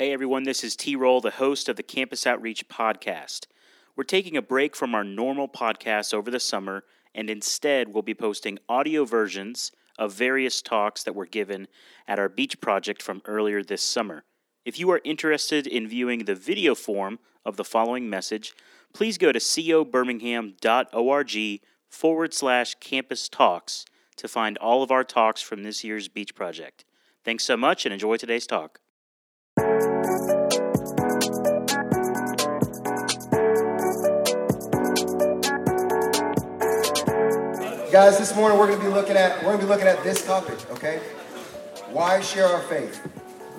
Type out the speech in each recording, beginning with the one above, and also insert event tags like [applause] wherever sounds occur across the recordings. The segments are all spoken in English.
Hey everyone, this is T Roll, the host of the Campus Outreach podcast. We're taking a break from our normal podcasts over the summer, and instead we'll be posting audio versions of various talks that were given at our beach project from earlier this summer. If you are interested in viewing the video form of the following message, please go to cobirmingham.org forward slash campus talks to find all of our talks from this year's beach project. Thanks so much and enjoy today's talk. Guys, this morning we're going to be looking at we're going to be looking at this topic, okay? Why share our faith?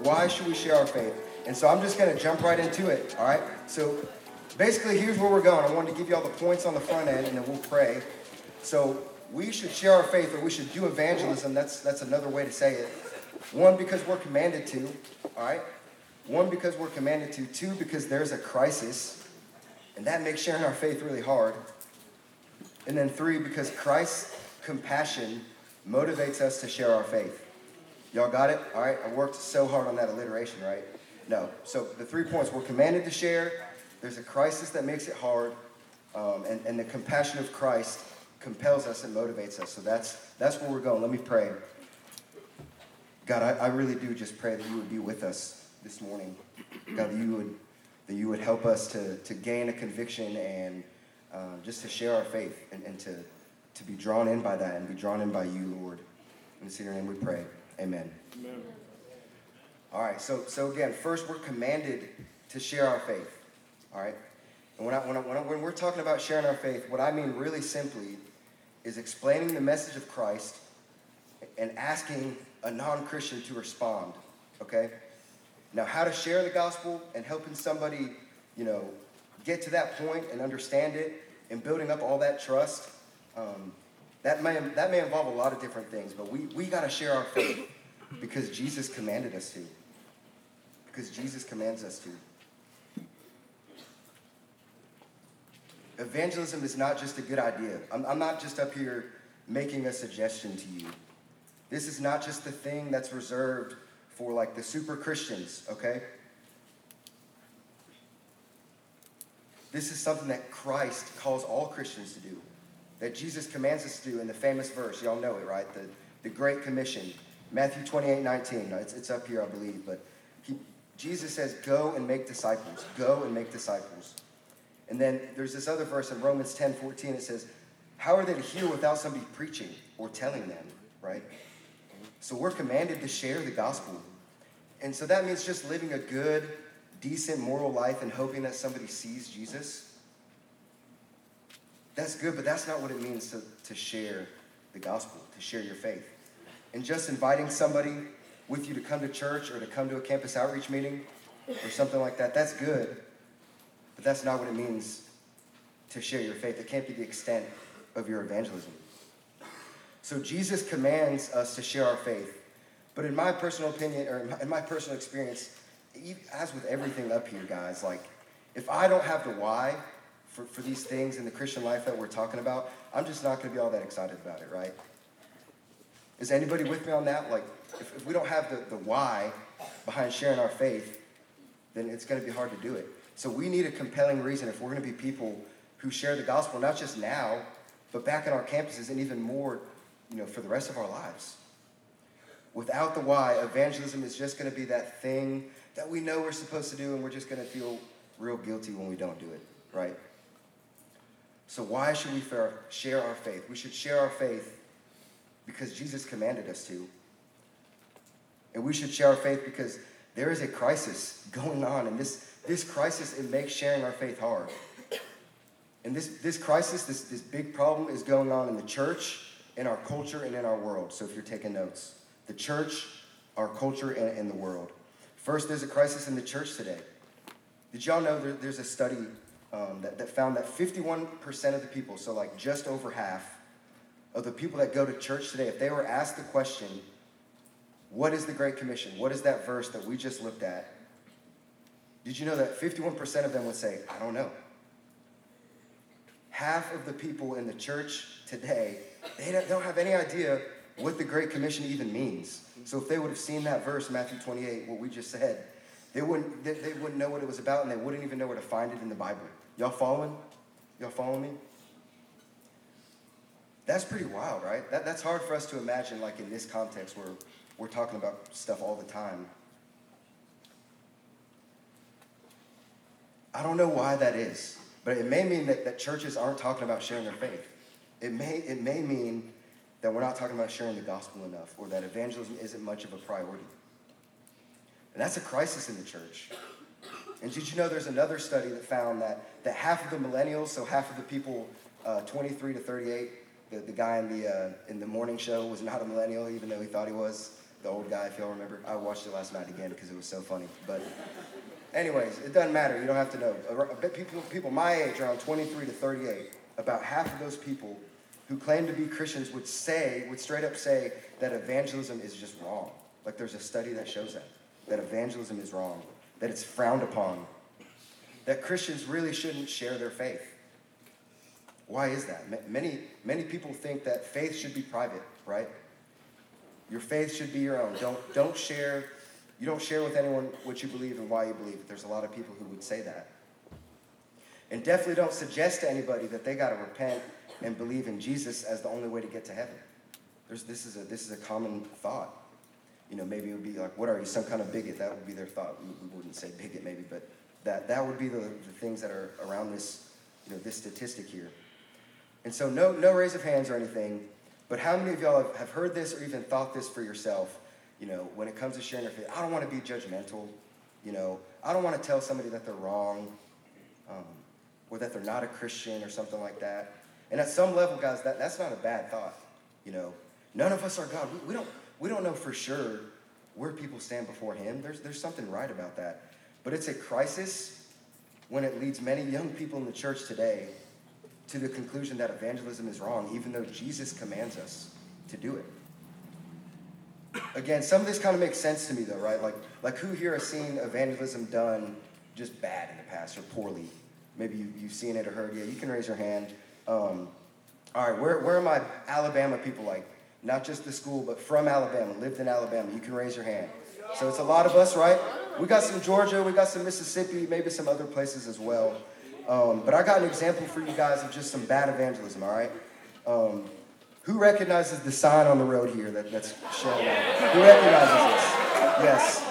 Why should we share our faith? And so I'm just going to jump right into it, all right? So basically, here's where we're going. I wanted to give you all the points on the front end, and then we'll pray. So we should share our faith, or we should do evangelism. That's that's another way to say it. One, because we're commanded to, all right? One, because we're commanded to. Two, because there's a crisis, and that makes sharing our faith really hard. And then three, because Christ's compassion motivates us to share our faith. Y'all got it? All right, I worked so hard on that alliteration, right? No. So the three points we're commanded to share, there's a crisis that makes it hard, um, and, and the compassion of Christ compels us and motivates us. So that's, that's where we're going. Let me pray. God, I, I really do just pray that you would be with us this morning. God, that you would, that you would help us to, to gain a conviction and um, just to share our faith and, and to, to be drawn in by that and be drawn in by you, Lord. In the your name we pray. Amen. Amen. All right, so, so again, first we're commanded to share our faith. All right? And when, I, when, I, when, I, when we're talking about sharing our faith, what I mean really simply is explaining the message of Christ and asking a non Christian to respond. Okay? Now, how to share the gospel and helping somebody, you know, get to that point and understand it and building up all that trust, um, that, may, that may involve a lot of different things, but we, we got to share our faith because Jesus commanded us to. Because Jesus commands us to. Evangelism is not just a good idea. I'm, I'm not just up here making a suggestion to you. This is not just the thing that's reserved for like the super Christians, okay? This is something that Christ calls all Christians to do, that Jesus commands us to do in the famous verse. Y'all know it, right? The, the Great Commission, Matthew 28 19. No, it's, it's up here, I believe. But he, Jesus says, Go and make disciples. Go and make disciples. And then there's this other verse in Romans 10 14. It says, How are they to hear without somebody preaching or telling them, right? So we're commanded to share the gospel. And so that means just living a good, decent moral life and hoping that somebody sees Jesus, that's good, but that's not what it means to, to share the gospel, to share your faith. And just inviting somebody with you to come to church or to come to a campus outreach meeting or something like that, that's good, but that's not what it means to share your faith. It can't be the extent of your evangelism. So Jesus commands us to share our faith. But in my personal opinion, or in my personal experience, as with everything up here, guys, like if I don't have the why for, for these things in the Christian life that we're talking about, I'm just not going to be all that excited about it, right? Is anybody with me on that? Like, if, if we don't have the, the why behind sharing our faith, then it's going to be hard to do it. So we need a compelling reason if we're going to be people who share the gospel, not just now, but back in our campuses and even more, you know, for the rest of our lives. Without the why, evangelism is just going to be that thing that we know we're supposed to do, and we're just going to feel real guilty when we don't do it, right? So, why should we share our faith? We should share our faith because Jesus commanded us to. And we should share our faith because there is a crisis going on, and this, this crisis, it makes sharing our faith hard. And this, this crisis, this, this big problem is going on in the church, in our culture, and in our world. So if you're taking notes, the church, our culture, and, and the world. First, there's a crisis in the church today. Did y'all know there, there's a study um, that, that found that 51% of the people, so like just over half of the people that go to church today, if they were asked the question, what is the Great Commission? What is that verse that we just looked at? Did you know that 51% of them would say, I don't know? Half of the people in the church today, they don't have any idea what the Great Commission even means. So if they would have seen that verse, Matthew 28, what we just said, They wouldn't, they, they wouldn't know what it was about and they wouldn't even know where to find it in the Bible. Y'all following? Y'all following me? That's pretty wild, right? That, that's hard for us to imagine, like in this context where we're talking about stuff all the time. I don't know why that is, but it may mean that, that churches aren't talking about sharing their faith. It may, it may mean that we're not talking about sharing the gospel enough or that evangelism isn't much of a priority. And that's a crisis in the church. And did you know there's another study that found that, that half of the millennials, so half of the people uh, 23 to 38, the, the guy in the, uh, in the morning show was not a millennial, even though he thought he was. The old guy, if y'all remember. I watched it last night again because it was so funny. But, anyways, it doesn't matter. You don't have to know. People, people my age, around 23 to 38, about half of those people who claim to be Christians would say, would straight up say that evangelism is just wrong. Like there's a study that shows that, that evangelism is wrong, that it's frowned upon, that Christians really shouldn't share their faith. Why is that? Many, many people think that faith should be private, right? Your faith should be your own. Don't, don't share, you don't share with anyone what you believe and why you believe. There's a lot of people who would say that. And definitely don't suggest to anybody that they got to repent and believe in Jesus as the only way to get to heaven. There's, this, is a, this is a common thought. You know, maybe it would be like, what are you, some kind of bigot? That would be their thought. We, we wouldn't say bigot maybe, but that, that would be the, the things that are around this, you know, this statistic here. And so no, no raise of hands or anything, but how many of y'all have, have heard this or even thought this for yourself? You know, when it comes to sharing your faith, I don't want to be judgmental. You know, I don't want to tell somebody that they're wrong um, or that they're not a Christian or something like that. And at some level, guys, that, that's not a bad thought. You know, none of us are God. We, we, don't, we don't know for sure where people stand before Him. There's, there's something right about that. But it's a crisis when it leads many young people in the church today to the conclusion that evangelism is wrong, even though Jesus commands us to do it. Again, some of this kind of makes sense to me, though, right? Like, like who here has seen evangelism done just bad in the past or poorly? Maybe you, you've seen it or heard. Yeah, you can raise your hand. Um, all right, where, where are my Alabama people like? Not just the school, but from Alabama, lived in Alabama. You can raise your hand. So it's a lot of us, right? We got some Georgia, we got some Mississippi, maybe some other places as well. Um, but I got an example for you guys of just some bad evangelism, all right? Um, who recognizes the sign on the road here that, that's shown? Who recognizes this? Yes.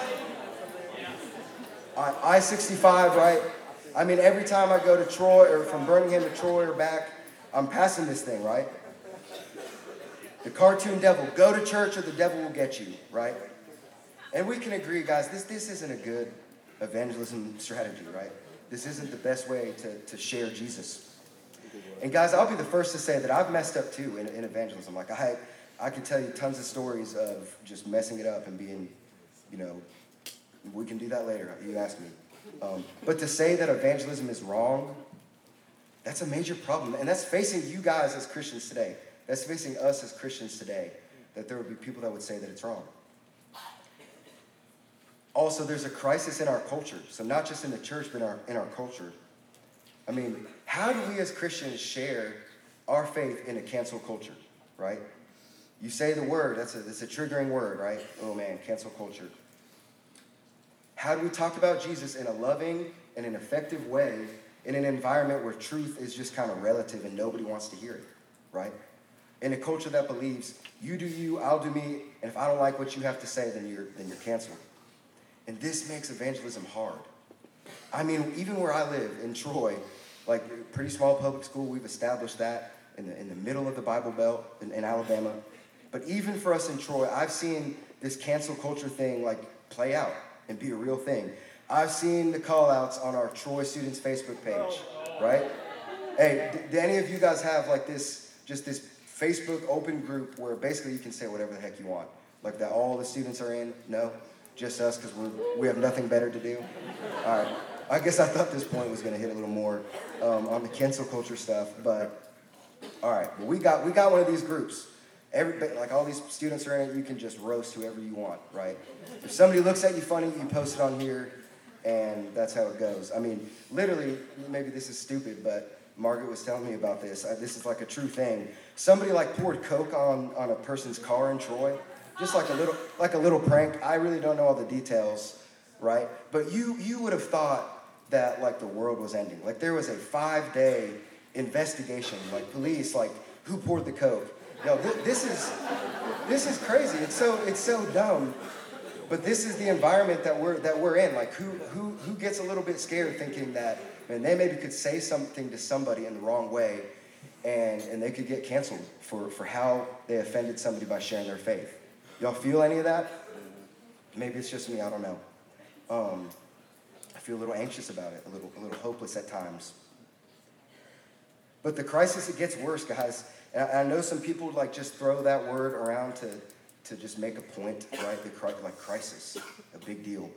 I 65, right? I mean, every time I go to Troy or from Birmingham to Troy or back, I'm passing this thing, right? The cartoon devil, go to church or the devil will get you, right? And we can agree, guys, this, this isn't a good evangelism strategy, right? This isn't the best way to, to share Jesus. And guys, I'll be the first to say that I've messed up too in, in evangelism. Like I, I could tell you tons of stories of just messing it up and being, you know, we can do that later. You ask me. Um, but to say that evangelism is wrong that's a major problem. And that's facing you guys as Christians today. That's facing us as Christians today, that there would be people that would say that it's wrong. Also, there's a crisis in our culture. So, not just in the church, but in our, in our culture. I mean, how do we as Christians share our faith in a cancel culture, right? You say the word, that's a, that's a triggering word, right? Oh man, cancel culture. How do we talk about Jesus in a loving and an effective way in an environment where truth is just kind of relative and nobody wants to hear it, right? In a culture that believes you do you, I'll do me, and if I don't like what you have to say, then you're then you're canceled. And this makes evangelism hard. I mean, even where I live in Troy, like pretty small public school, we've established that in the in the middle of the Bible Belt in, in Alabama. But even for us in Troy, I've seen this cancel culture thing like play out and be a real thing. I've seen the call outs on our Troy Students Facebook page, right? Hey, do any of you guys have like this, just this Facebook open group where basically you can say whatever the heck you want? Like that all the students are in? No? Just us because we have nothing better to do? All right. I guess I thought this point was going to hit a little more um, on the cancel culture stuff, but all right. Well, we got we got one of these groups. Every like all these students are in it. You can just roast whoever you want, right? If somebody looks at you funny, you post it on here and that's how it goes. I mean, literally, maybe this is stupid, but Margaret was telling me about this. I, this is like a true thing. Somebody like poured Coke on, on a person's car in Troy, just like a little like a little prank. I really don't know all the details, right? But you you would have thought that like the world was ending. Like there was a five day investigation, like police, like who poured the coke. Yo, th- this is this is crazy. It's so it's so dumb. But this is the environment that we're that we're in. Like who who who gets a little bit scared thinking that man they maybe could say something to somebody in the wrong way and and they could get canceled for, for how they offended somebody by sharing their faith. Y'all feel any of that? Maybe it's just me, I don't know. Um, I feel a little anxious about it, a little, a little hopeless at times. But the crisis, it gets worse, guys. And I, I know some people would like just throw that word around to, to just make a point, right? The, like crisis, a big deal.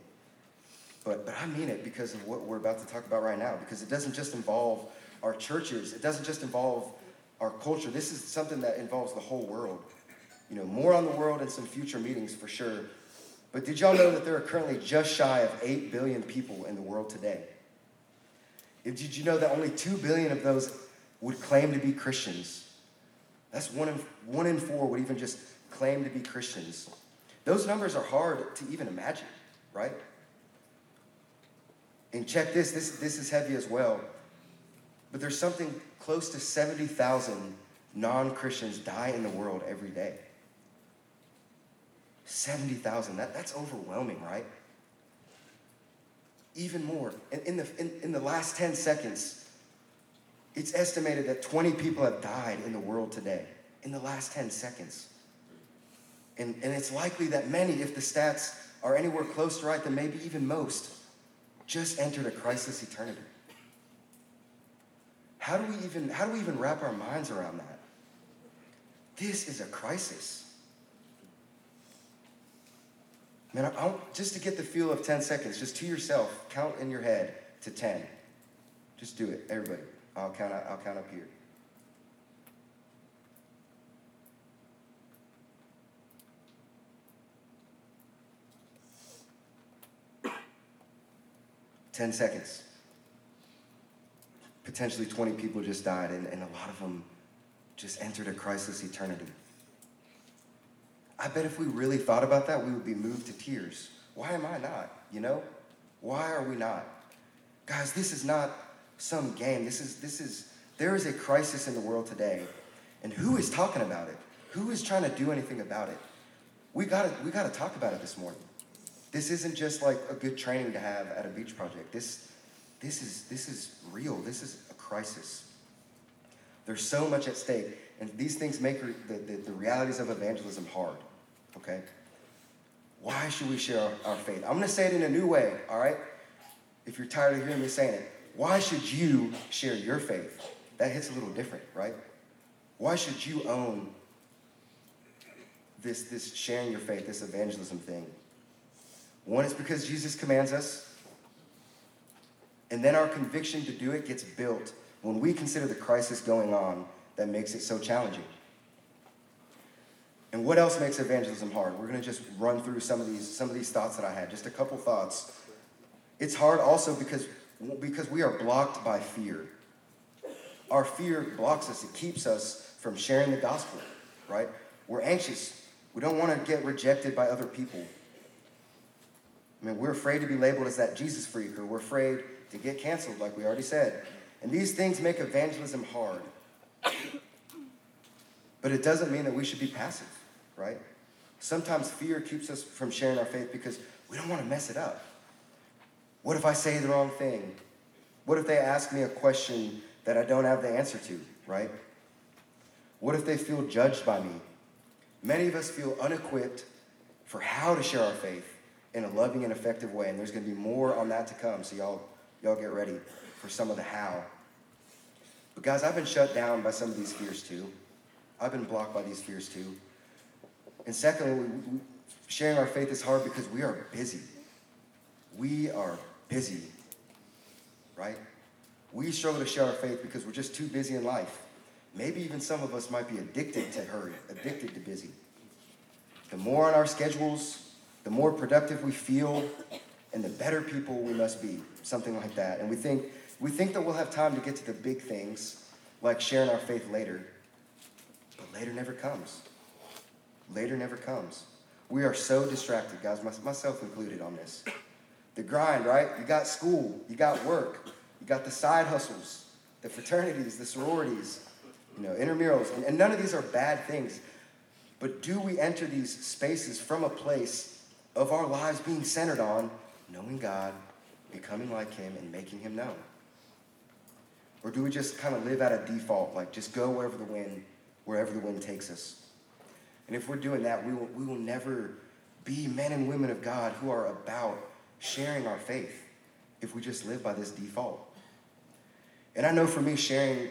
But, but I mean it because of what we're about to talk about right now, because it doesn't just involve our churches, it doesn't just involve our culture. This is something that involves the whole world. You know, more on the world in some future meetings for sure. But did y'all know that there are currently just shy of 8 billion people in the world today? Did you know that only 2 billion of those would claim to be Christians? That's one in, one in four would even just claim to be Christians. Those numbers are hard to even imagine, right? And check this, this, this is heavy as well. But there's something close to 70,000 non Christians die in the world every day. 70,000, that, that's overwhelming, right? Even more. In, in, the, in, in the last 10 seconds, it's estimated that 20 people have died in the world today, in the last 10 seconds. And, and it's likely that many, if the stats are anywhere close to right, then maybe even most, just entered a crisis eternity. How do we even how do we even wrap our minds around that? This is a crisis. Man, I, I, just to get the feel of 10 seconds, just to yourself, count in your head to 10. Just do it, everybody. I'll count I'll count up here. Ten seconds potentially 20 people just died, and, and a lot of them just entered a crisis eternity. I bet if we really thought about that, we would be moved to tears. Why am I not? You know? Why are we not? Guys, this is not some game. This is, this is, there is a crisis in the world today. And who is talking about it? Who is trying to do anything about it? We gotta, we gotta talk about it this morning. This isn't just like a good training to have at a beach project. This, this is, this is real. This is a crisis. There's so much at stake. And these things make the, the, the realities of evangelism hard. Okay? Why should we share our, faith? I'm going to say it in a new way, all right? If you're tired of hearing me saying it, why should you share your faith? That hits a little different, right? Why should you own this, this sharing your faith, this evangelism thing? One is because Jesus commands us. And then our conviction to do it gets built when we consider the crisis going on that makes it so challenging. And what else makes evangelism hard? We're going to just run through some of these some of these thoughts that I had, just a couple thoughts. It's hard also because because we are blocked by fear. Our fear blocks us. It keeps us from sharing the gospel, right? We're anxious. We don't want to get rejected by other people. I mean, we're afraid to be labeled as that Jesus freak, or we're afraid to get canceled, like we already said. And these things make evangelism hard. But it doesn't mean that we should be passive, right? Sometimes fear keeps us from sharing our faith because we don't want to mess it up. What if I say the wrong thing? What if they ask me a question that I don't have the answer to, right? What if they feel judged by me? Many of us feel unequipped for how to share our faith in a loving and effective way, and there's going to be more on that to come, so y'all y'all get ready for some of the how. But guys, I've been shut down by some of these fears too. I've been blocked by these fears too. And secondly, sharing our faith is hard because we are busy. We are busy, right? We struggle to share our faith because we're just too busy in life. Maybe even some of us might be addicted to hurry, addicted to busy. The more on our schedules, the more productive we feel, and the better people we must be, something like that. And we think, we think that we'll have time to get to the big things, like sharing our faith later. But later never comes. Later never comes. We are so distracted, guys, myself included on this. the grind, right? You got school, you got work, you got the side hustles, the fraternities, the sororities, you know, intramurals, and, and none of these are bad things. But do we enter these spaces from a place of our lives being centered on knowing God, becoming like Him, and making Him known? Or do we just kind of live at a default, like just go wherever the wind, wherever the wind takes us? And if we're doing that, we will, we will never be men and women of God who are about sharing our faith if we just live by this default. And I know for me, sharing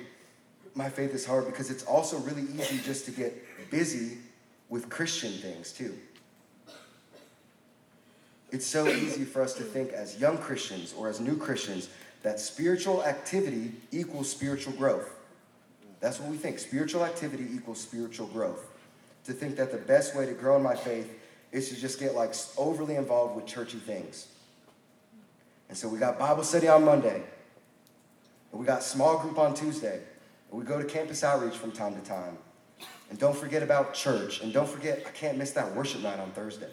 my faith is hard because it's also really easy just to get busy with Christian things too. It's so easy for us to think as young Christians or as new Christians that spiritual activity equals spiritual growth. That's what we think. Spiritual activity equals spiritual growth. To think that the best way to grow in my faith is to just get like overly involved with churchy things. And so we got Bible study on Monday, and we got small group on Tuesday, and we go to campus outreach from time to time. And don't forget about church, and don't forget, I can't miss that worship night on Thursday.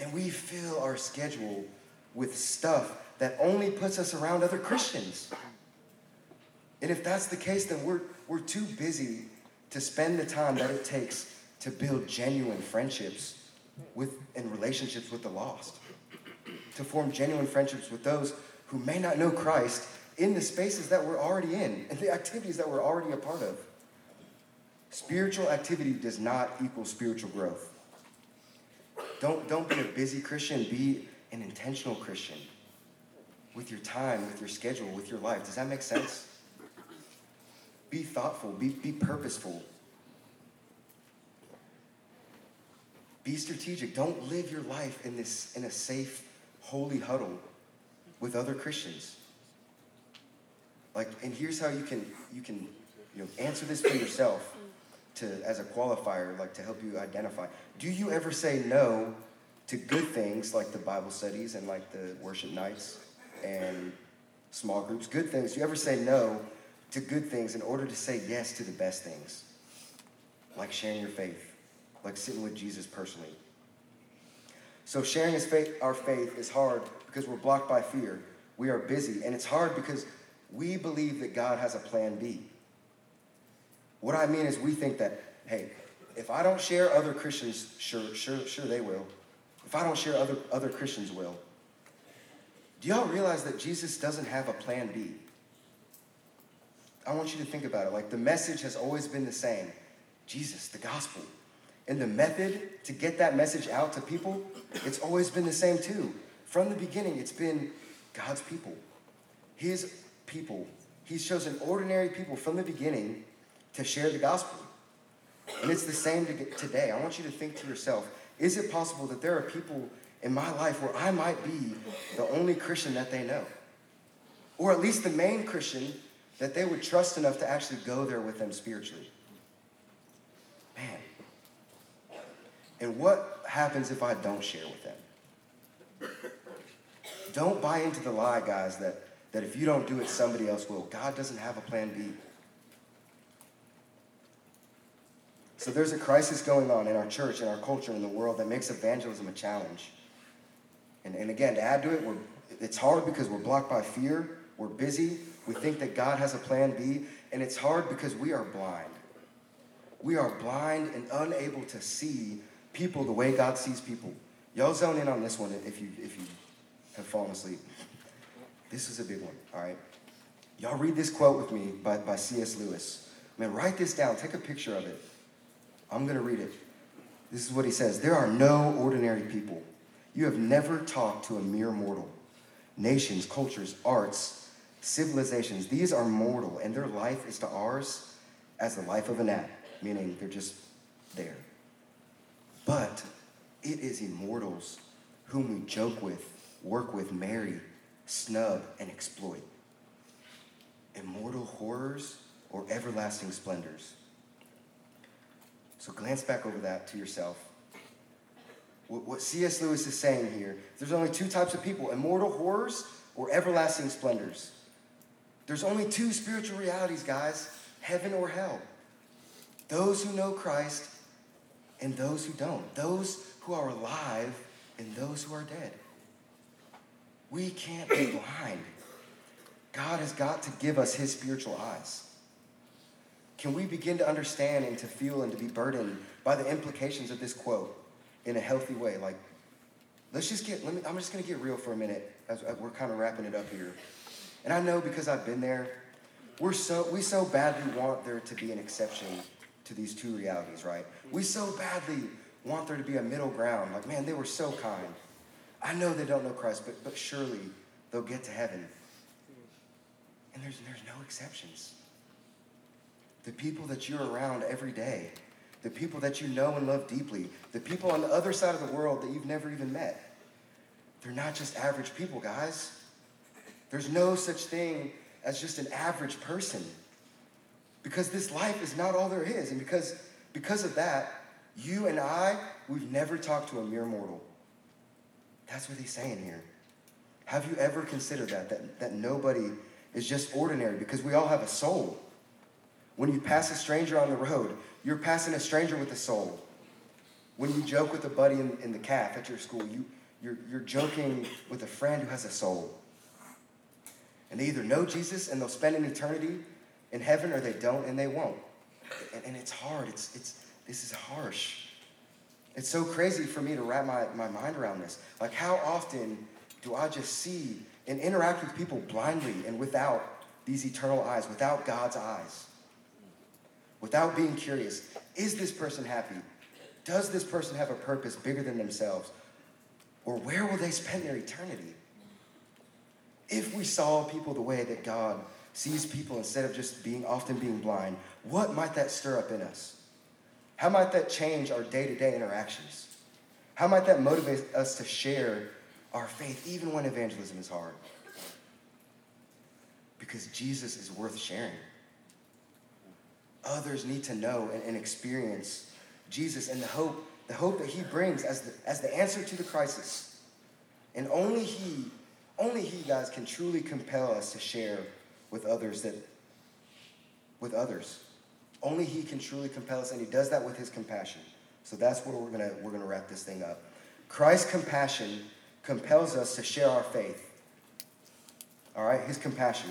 And we fill our schedule with stuff that only puts us around other Christians. And if that's the case, then we're, we're too busy to spend the time that it takes to build genuine friendships with and relationships with the lost. To form genuine friendships with those who may not know Christ in the spaces that we're already in and the activities that we're already a part of. Spiritual activity does not equal spiritual growth. Don't, don't be a busy Christian, be an intentional Christian with your time, with your schedule, with your life. Does that make sense? Be thoughtful, be, be purposeful. Be strategic. Don't live your life in this in a safe, holy huddle with other Christians. Like, and here's how you can you can you know answer this for yourself to as a qualifier, like to help you identify. Do you ever say no to good things like the Bible studies and like the worship nights and small groups? Good things. Do you ever say no to good things in order to say yes to the best things? Like sharing your faith, like sitting with Jesus personally. So sharing faith, our faith is hard because we're blocked by fear. We are busy, and it's hard because we believe that God has a plan B. What I mean is we think that, hey, if I don't share, other Christians, sure, sure, sure they will. If I don't share, other, other Christians will. Do y'all realize that Jesus doesn't have a plan B? I want you to think about it. Like the message has always been the same Jesus, the gospel. And the method to get that message out to people, it's always been the same too. From the beginning, it's been God's people, His people. He's chosen ordinary people from the beginning to share the gospel. And it's the same today. I want you to think to yourself is it possible that there are people in my life where I might be the only Christian that they know? Or at least the main Christian that they would trust enough to actually go there with them spiritually. Man. And what happens if I don't share with them? Don't buy into the lie, guys, that, that if you don't do it, somebody else will. God doesn't have a plan B. So there's a crisis going on in our church, in our culture, in the world that makes evangelism a challenge. And, and again, to add to it, it's hard because we're blocked by fear, we're busy, we think that God has a plan B, and it's hard because we are blind. We are blind and unable to see people the way God sees people. Y'all zone in on this one if you if you have fallen asleep. This is a big one, all right? Y'all read this quote with me by, by C.S. Lewis. Man, write this down, take a picture of it. I'm gonna read it. This is what he says There are no ordinary people. You have never talked to a mere mortal. Nations, cultures, arts, civilizations, these are mortal, and their life is to ours as the life of a gnat, meaning they're just there. But it is immortals whom we joke with, work with, marry, snub, and exploit. Immortal horrors or everlasting splendors. So glance back over that to yourself. What C.S. Lewis is saying here, there's only two types of people immortal horrors or everlasting splendors. There's only two spiritual realities, guys heaven or hell. Those who know Christ and those who don't. Those who are alive and those who are dead. We can't be blind. God has got to give us his spiritual eyes. Can we begin to understand and to feel and to be burdened by the implications of this quote in a healthy way? Like, let's just get, let me, I'm just going to get real for a minute as we're kind of wrapping it up here. And I know because I've been there, we're so, we so badly want there to be an exception to these two realities, right? We so badly want there to be a middle ground. Like, man, they were so kind. I know they don't know Christ, but, but surely they'll get to heaven. And there's, there's no exceptions. The people that you're around every day, the people that you know and love deeply, the people on the other side of the world that you've never even met, they're not just average people, guys. There's no such thing as just an average person. Because this life is not all there is. And because, because of that, you and I, we've never talked to a mere mortal. That's what he's saying here. Have you ever considered that? That, that nobody is just ordinary because we all have a soul. When you pass a stranger on the road, you're passing a stranger with a soul. When you joke with a buddy in, in the calf at your school, you, you're, you're joking with a friend who has a soul. And they either know Jesus and they'll spend an eternity in heaven or they don't and they won't. And, and it's hard. It's, it's, this is harsh. It's so crazy for me to wrap my, my mind around this. Like, how often do I just see and interact with people blindly and without these eternal eyes, without God's eyes? Without being curious, is this person happy? Does this person have a purpose bigger than themselves? Or where will they spend their eternity? If we saw people the way that God sees people instead of just being often being blind, what might that stir up in us? How might that change our day to day interactions? How might that motivate us to share our faith even when evangelism is hard? Because Jesus is worth sharing. Others need to know and, and experience Jesus and the hope, the hope that he brings as the, as the answer to the crisis. And only he, only he, guys, can truly compel us to share with others that, with others. Only He can truly compel us, and He does that with His compassion. So that's where we're gonna we're gonna wrap this thing up. Christ's compassion compels us to share our faith. All right, His compassion.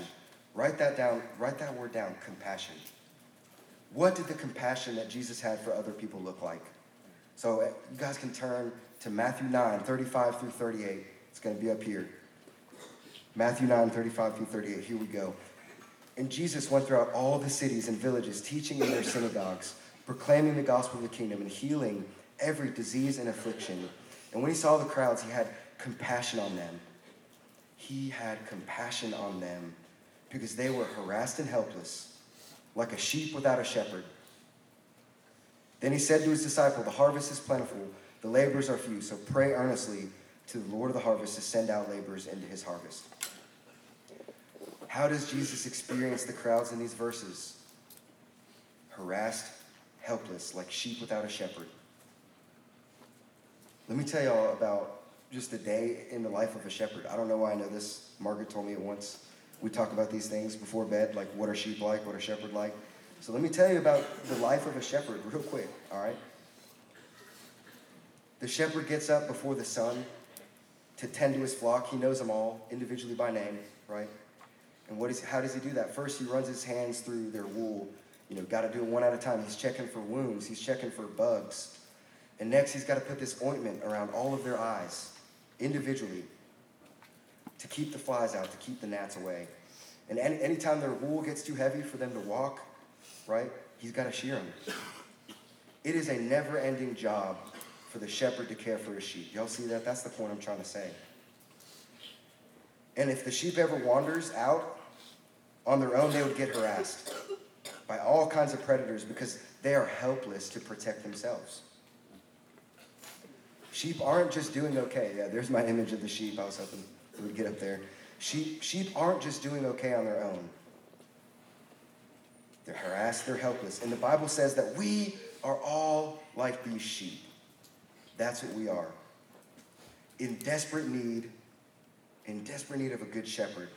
Write that down. Write that word down. Compassion. What did the compassion that Jesus had for other people look like? So uh, you guys can turn to Matthew 9, 35 through 38. It's going to be up here. Matthew 9, 35 through 38. Here we go. And Jesus went throughout all the cities and villages, teaching in their synagogues, proclaiming the gospel of the kingdom, and healing every disease and affliction. And when he saw the crowds, he had compassion on them. He had compassion on them because they were harassed and helpless, like a sheep without a shepherd. Then he said to his disciple, The harvest is plentiful, the laborers are few, so pray earnestly to the Lord of the harvest to send out laborers into his harvest. How does Jesus experience the crowds in these verses? Harassed, helpless, like sheep without a shepherd. Let me tell y'all about just a day in the life of a shepherd. I don't know why I know this. Margaret told me it once. We talk about these things before bed, like what are sheep like, what are shepherd like. So let me tell you about the life of a shepherd real quick, all right? The shepherd gets up before the sun to tend to his flock. He knows them all individually by name, right? And what is, how does he do that? First, he runs his hands through their wool. You know, got to do it one at a time. He's checking for wounds, he's checking for bugs. And next, he's got to put this ointment around all of their eyes individually to keep the flies out, to keep the gnats away. And any, anytime their wool gets too heavy for them to walk, right, he's got to shear them. It is a never ending job for the shepherd to care for his sheep. Y'all see that? That's the point I'm trying to say. And if the sheep ever wanders out on their own, they would get harassed by all kinds of predators because they are helpless to protect themselves. Sheep aren't just doing okay. Yeah, there's my image of the sheep. I was hoping would get up there. Sheep, sheep aren't just doing okay on their own. They're harassed, they're helpless. And the Bible says that we are all like these sheep. That's what we are. In desperate need, in desperate need of a good shepherd.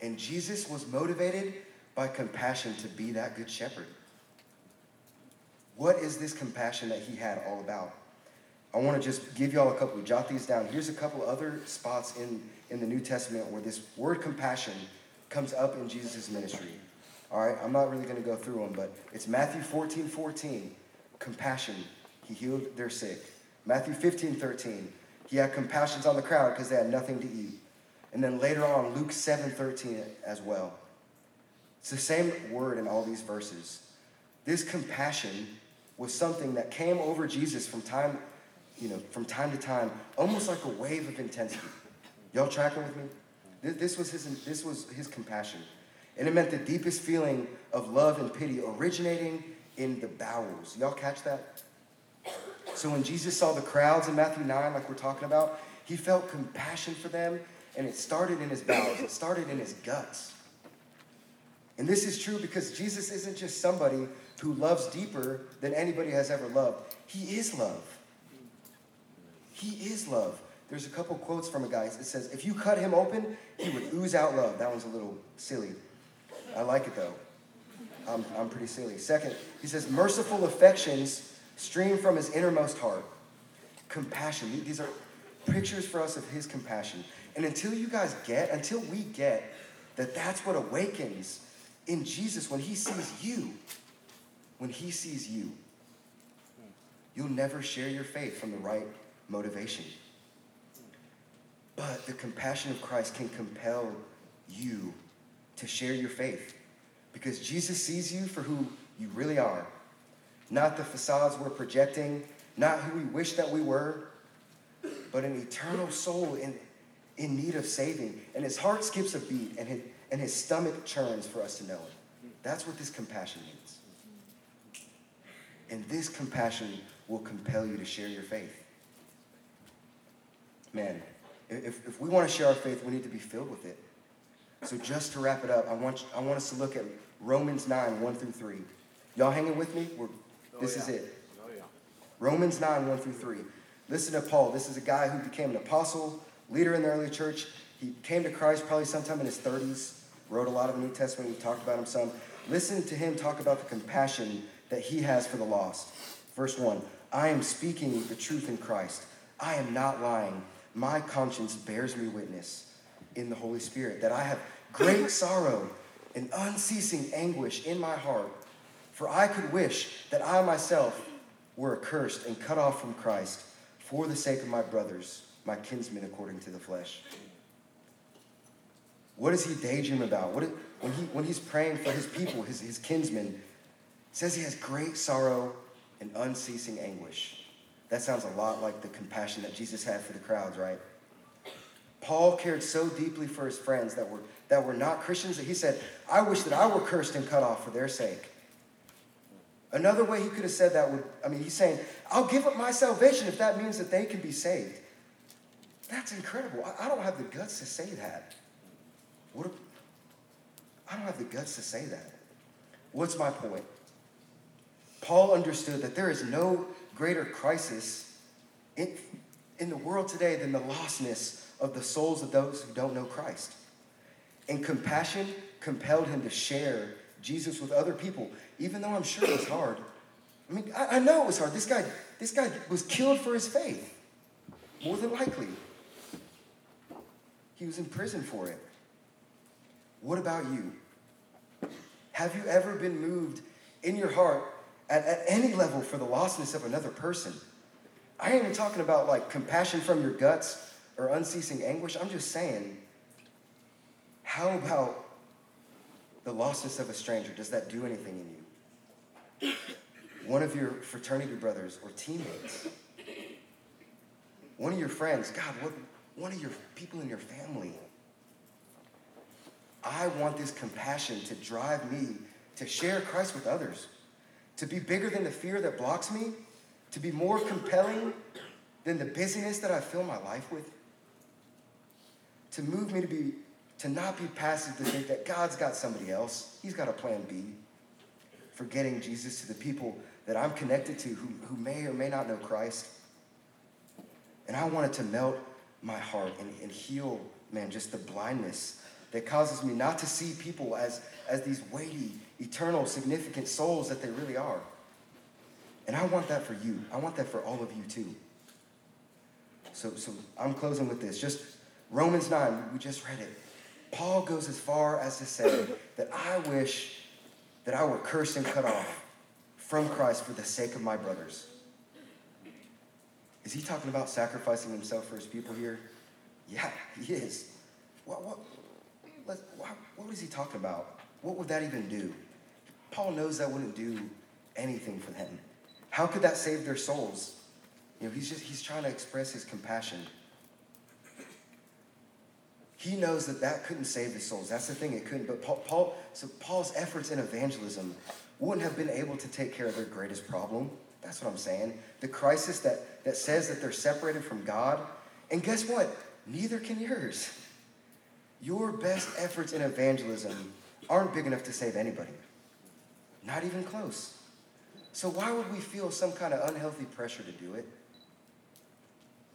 And Jesus was motivated by compassion to be that good shepherd. What is this compassion that he had all about? I want to just give y'all a couple, jot these down. Here's a couple other spots in, in the New Testament where this word compassion comes up in Jesus' ministry. All right, I'm not really going to go through them, but it's Matthew 14 14, compassion. He healed their sick. Matthew 15 13, he had compassion on the crowd because they had nothing to eat. And then later on, Luke 7 13 as well. It's the same word in all these verses. This compassion was something that came over Jesus from time, you know, from time to time, almost like a wave of intensity. Y'all tracking with me? This this, was his, this was his compassion. And it meant the deepest feeling of love and pity originating in the bowels. Y'all catch that? So when Jesus saw the crowds in Matthew 9, like we're talking about, he felt compassion for them, and it started in his bowels, it started in his guts. And this is true because Jesus isn't just somebody who loves deeper than anybody has ever loved. He is love. He is love. There's a couple quotes from a guy. It says, If you cut him open, he would ooze out love. That one's a little silly. I like it though. I'm, I'm pretty silly. Second, he says, Merciful affections stream from his innermost heart. Compassion. These are pictures for us of his compassion. And until you guys get, until we get that that's what awakens in Jesus when he sees you, when he sees you, you'll never share your faith from the right motivation. But the compassion of Christ can compel you to share your faith because Jesus sees you for who you really are, not the facades we're projecting, not who we wish that we were, but an eternal soul in, in need of saving. And his heart skips a beat and his, and his stomach churns for us to know it. That's what this compassion means. And this compassion will compel you to share your faith. Man, if, if we want to share our faith, we need to be filled with it. So just to wrap it up, I want, I want us to look at Romans 9, 1 through 3. Y'all hanging with me? We're, oh, this oh, yeah. is it. Oh, yeah. Romans 9, 1 through 3. Listen to Paul. This is a guy who became an apostle, leader in the early church. He came to Christ probably sometime in his 30s, wrote a lot of the New Testament. We talked about him some. Listen to him talk about the compassion that he has for the lost. Verse 1 I am speaking the truth in Christ. I am not lying. My conscience bears me witness in the Holy Spirit that I have great [laughs] sorrow and unceasing anguish in my heart. For I could wish that I myself were accursed and cut off from Christ for the sake of my brothers, my kinsmen according to the flesh. What does he daydream about? What, when, he, when he's praying for his people, his, his kinsmen, says he has great sorrow and unceasing anguish. That sounds a lot like the compassion that Jesus had for the crowds, right? Paul cared so deeply for his friends that were, that were not Christians that he said, I wish that I were cursed and cut off for their sake. Another way he could have said that would, I mean, he's saying, I'll give up my salvation if that means that they can be saved. That's incredible. I, I don't have the guts to say that. What? I don't have the guts to say that. What's my point? Paul understood that there is no greater crisis in, in the world today than the lostness of the souls of those who don't know Christ. And compassion compelled him to share Jesus with other people, even though I'm sure it was hard. I mean, I, I know it was hard. This guy, this guy was killed for his faith, more than likely. He was in prison for it. What about you? Have you ever been moved in your heart at, at any level for the lostness of another person? I ain't even talking about like compassion from your guts or unceasing anguish. I'm just saying, how about the lostness of a stranger? Does that do anything in you? One of your fraternity brothers or teammates, one of your friends, God, what, one of your people in your family. I want this compassion to drive me to share Christ with others, to be bigger than the fear that blocks me, to be more compelling than the busyness that I fill my life with to move me to be to not be passive to think that God's got somebody else. He's got a plan B for getting Jesus to the people that I'm connected to who, who may or may not know Christ. And I wanted to melt my heart and, and heal, man, just the blindness that causes me not to see people as, as these weighty, eternal, significant souls that they really are. And I want that for you. I want that for all of you too. So, so I'm closing with this. Just Romans 9, we just read it. Paul goes as far as to say [coughs] that I wish that I were cursed and cut off from Christ for the sake of my brothers. Is he talking about sacrificing himself for his people here? Yeah, [laughs] he is. What, what, what, what is he talking about? What would that even do? Paul knows that wouldn't do anything for them. How could that save their souls? You know, he's just he's trying to express his compassion. He knows that that couldn't save the souls. That's the thing, it couldn't. But Paul, Paul so Paul's efforts in evangelism wouldn't have been able to take care of their greatest problem. That's what I'm saying. The crisis that, that says that they're separated from God. And guess what? Neither can yours. Your best efforts in evangelism aren't big enough to save anybody. Not even close. So why would we feel some kind of unhealthy pressure to do it?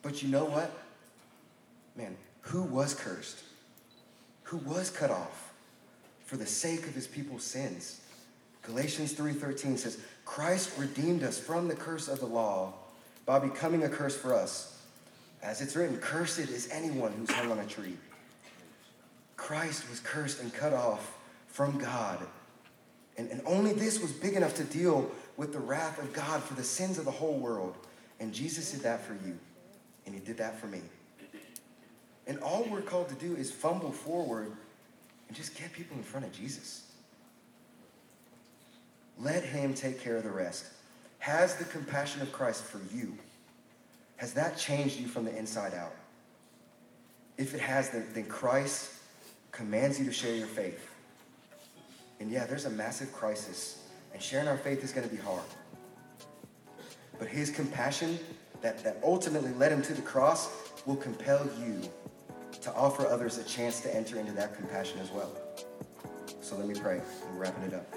But you know what? Man, who was cursed? Who was cut off for the sake of his people's sins? Galatians 3:13 says, "Christ redeemed us from the curse of the law by becoming a curse for us. As it's written, cursed is anyone who's hung on a tree." Christ was cursed and cut off from God. And, and only this was big enough to deal with the wrath of God for the sins of the whole world. And Jesus did that for you. And he did that for me. And all we're called to do is fumble forward and just get people in front of Jesus. Let him take care of the rest. Has the compassion of Christ for you, has that changed you from the inside out? If it has, then, then Christ commands you to share your faith. And yeah, there's a massive crisis, and sharing our faith is going to be hard. But his compassion that, that ultimately led him to the cross will compel you to offer others a chance to enter into that compassion as well. So let me pray. We're wrapping it up.